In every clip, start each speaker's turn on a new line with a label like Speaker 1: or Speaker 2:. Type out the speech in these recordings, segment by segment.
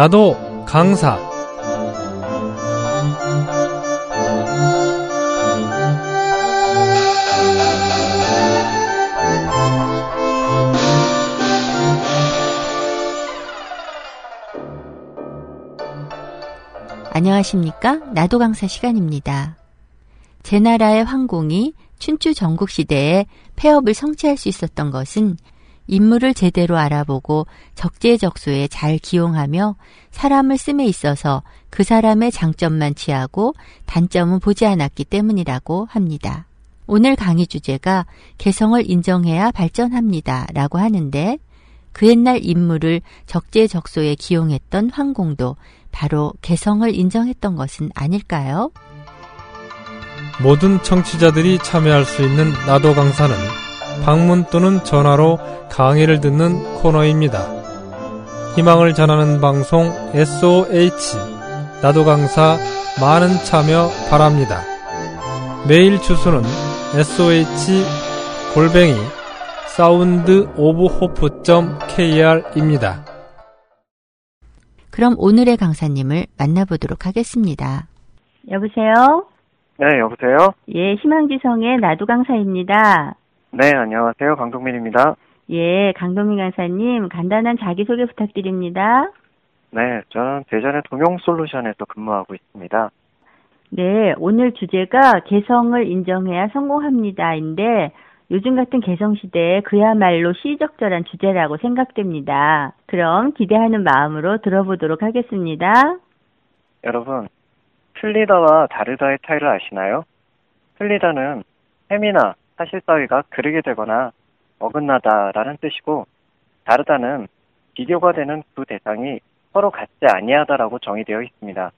Speaker 1: 나도 강사
Speaker 2: 안녕하십니까? 나도 강사 시간입니다. 제 나라의 황공이 춘추 전국 시대에 폐업을 성취할 수 있었던 것은 인물을 제대로 알아보고 적재적소에 잘 기용하며 사람을 씀에 있어서 그 사람의 장점만 취하고 단점은 보지 않았기 때문이라고 합니다. 오늘 강의 주제가 개성을 인정해야 발전합니다. 라고 하는데 그 옛날 인물을 적재적소에 기용했던 황공도 바로 개성을 인정했던 것은 아닐까요?
Speaker 1: 모든 청취자들이 참여할 수 있는 나도 강사는 방문 또는 전화로 강의를 듣는 코너입니다. 희망을 전하는 방송 SOH 나도 강사 많은 참여 바랍니다. 메일 주소는 SOH 골뱅이 Sound of Hope.kr입니다.
Speaker 2: 그럼 오늘의 강사님을 만나보도록 하겠습니다.
Speaker 3: 여보세요?
Speaker 4: 네, 여보세요?
Speaker 3: 예, 희망지성의 나도 강사입니다.
Speaker 4: 네, 안녕하세요. 강동민입니다.
Speaker 3: 예, 강동민 강사님, 간단한 자기소개 부탁드립니다.
Speaker 4: 네, 저는 대전의 동용솔루션에서 근무하고 있습니다.
Speaker 3: 네, 오늘 주제가 개성을 인정해야 성공합니다인데, 요즘 같은 개성 시대에 그야말로 시적절한 주제라고 생각됩니다. 그럼 기대하는 마음으로 들어보도록 하겠습니다.
Speaker 4: 여러분, 틀리다와 다르다의 차이를 아시나요? 틀리다는 햄이나 사실 따위가 그르게 되거나 어긋나다라는 뜻이고 다르다는 비교가 되는 두 대상이 서로 같지 아니하다라고 정의되어 있습니다.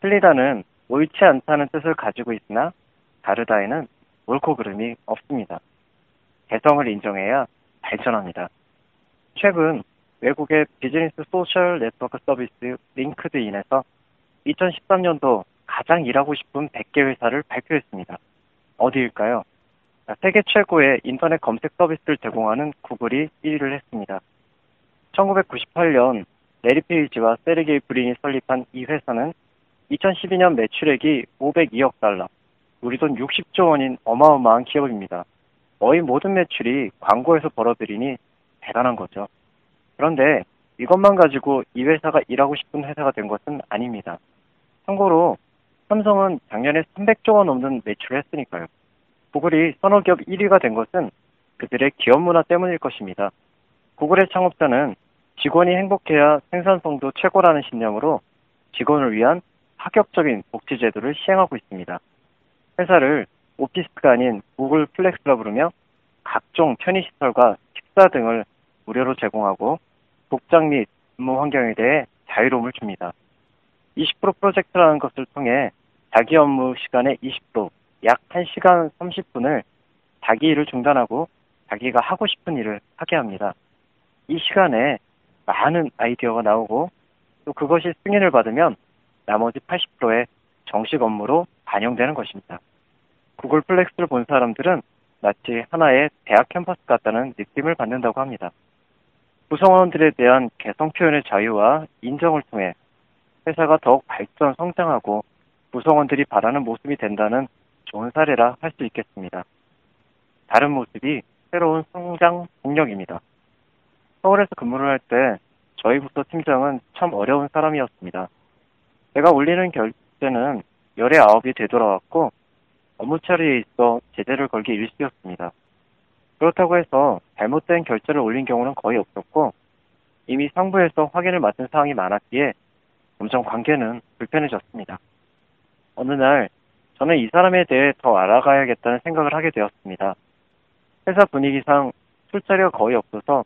Speaker 4: 틀리다는 옳지 않다는 뜻을 가지고 있으나 다르다에는 옳고 그름이 없습니다. 개성을 인정해야 발전합니다. 최근 외국의 비즈니스 소셜 네트워크 서비스 링크드인에서 2013년도 가장 일하고 싶은 100개 회사를 발표했습니다. 어디일까요? 세계 최고의 인터넷 검색 서비스를 제공하는 구글이 1위를 했습니다. 1998년 래리 페이지와 세르게이 브린이 설립한 이 회사는 2012년 매출액이 502억 달러, 우리 돈 60조 원인 어마어마한 기업입니다. 거의 모든 매출이 광고에서 벌어들이니 대단한 거죠. 그런데 이것만 가지고 이 회사가 일하고 싶은 회사가 된 것은 아닙니다. 참고로 삼성은 작년에 300조 원 넘는 매출을 했으니까요. 구글이 선호기업 1위가 된 것은 그들의 기업 문화 때문일 것입니다. 구글의 창업자는 직원이 행복해야 생산성도 최고라는 신념으로 직원을 위한 파격적인 복지 제도를 시행하고 있습니다. 회사를 오피스가 아닌 구글 플렉스라 부르며 각종 편의시설과 식사 등을 무료로 제공하고 복장 및 근무 환경에 대해 자유로움을 줍니다. 20% 프로젝트라는 것을 통해 자기 업무 시간의 20%, 약 1시간 30분을 자기 일을 중단하고 자기가 하고 싶은 일을 하게 합니다. 이 시간에 많은 아이디어가 나오고 또 그것이 승인을 받으면 나머지 80%의 정식 업무로 반영되는 것입니다. 구글 플렉스를 본 사람들은 마치 하나의 대학 캠퍼스 같다는 느낌을 받는다고 합니다. 구성원들에 대한 개성 표현의 자유와 인정을 통해 회사가 더욱 발전 성장하고 구성원들이 바라는 모습이 된다는 좋은 사례라 할 수 있겠습니다. 다른 모습이 새로운 성장 동력입니다. 서울에서 근무를 할 때 저희 부서 팀장은 참 어려운 사람이었습니다. 제가 올리는 결제는 열의 아홉이 되돌아왔고 업무 처리에 있어 제재를 걸기 일쑤였습니다. 그렇다고 해서 잘못된 결제를 올린 경우는 거의 없었고 이미 상부에서 확인을 맡은 사항이 많았기에 점점 관계는 불편해졌습니다. 어느 날 저는 이 사람에 대해 더 알아가야겠다는 생각을 하게 되었습니다. 회사 분위기상 술자리가 거의 없어서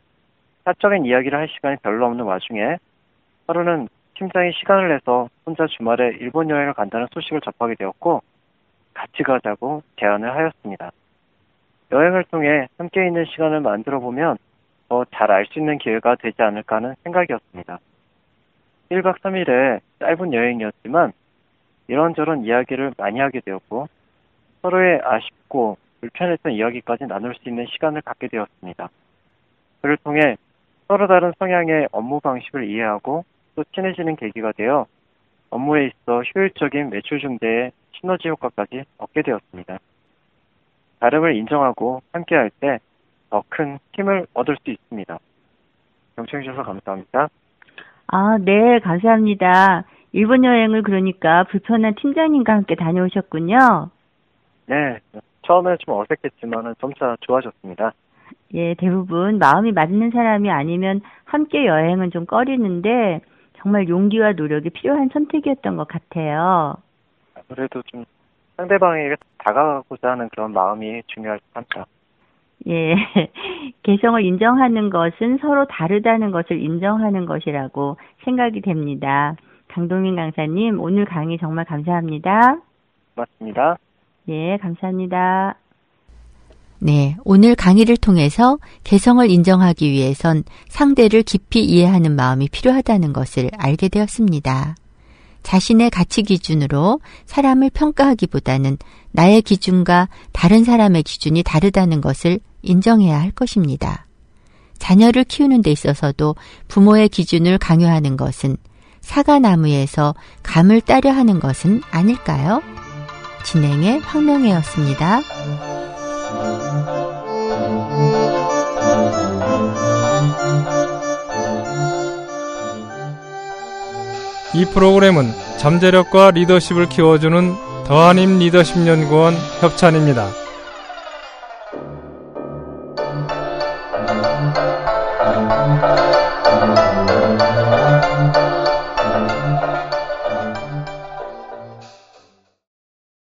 Speaker 4: 사적인 이야기를 할 시간이 별로 없는 와중에 하루는 팀장이 시간을 내서 혼자 주말에 일본 여행을 간다는 소식을 접하게 되었고 같이 가자고 제안을 하였습니다. 여행을 통해 함께 있는 시간을 만들어 보면 더 잘 알 수 있는 기회가 되지 않을까 하는 생각이었습니다. 1박 3일의 짧은 여행이었지만 이런저런 이야기를 많이 하게 되었고 서로의 아쉽고 불편했던 이야기까지 나눌 수 있는 시간을 갖게 되었습니다. 그를 통해 서로 다른 성향의 업무 방식을 이해하고 또또 친해지는 계기가 되어 업무에 있어 효율적인 매출 증대에 시너지 효과까지 얻게 되었습니다. 다름을 인정하고 함께할 때 더 큰 힘을 얻을 수 있습니다. 경청해 주셔서 감사합니다.
Speaker 3: 아, 네, 감사합니다. 일본 여행을 그러니까 불편한 팀장님과 함께 다녀오셨군요.
Speaker 4: 네, 처음에 좀 어색했지만 점차 좋아졌습니다.
Speaker 3: 예, 대부분 마음이 맞는 사람이 아니면 함께 여행은 좀 꺼리는데 정말 용기와 노력이 필요한 선택이었던 것 같아요.
Speaker 4: 아무래도 좀 상대방에게 다가가고자 하는 그런 마음이 중요할 것 같다.
Speaker 3: 예, 개성을 인정하는 것은 서로 다르다는 것을 인정하는 것이라고 생각이 됩니다. 강동민 강사님, 오늘 강의 정말 감사합니다.
Speaker 4: 고맙습니다.
Speaker 3: 예, 감사합니다.
Speaker 2: 네, 오늘 강의를 통해서 개성을 인정하기 위해선 상대를 깊이 이해하는 마음이 필요하다는 것을 알게 되었습니다. 자신의 가치 기준으로 사람을 평가하기보다는 나의 기준과 다른 사람의 기준이 다르다는 것을 인정해야 할 것입니다. 자녀를 키우는 데 있어서도 부모의 기준을 강요하는 것은 사과나무에서 감을 따려 하는 것은 아닐까요? 진행의 황명혜였습니다.
Speaker 1: 이 프로그램은 잠재력과 리더십을 키워주는 더한임 리더십 연구원 협찬입니다.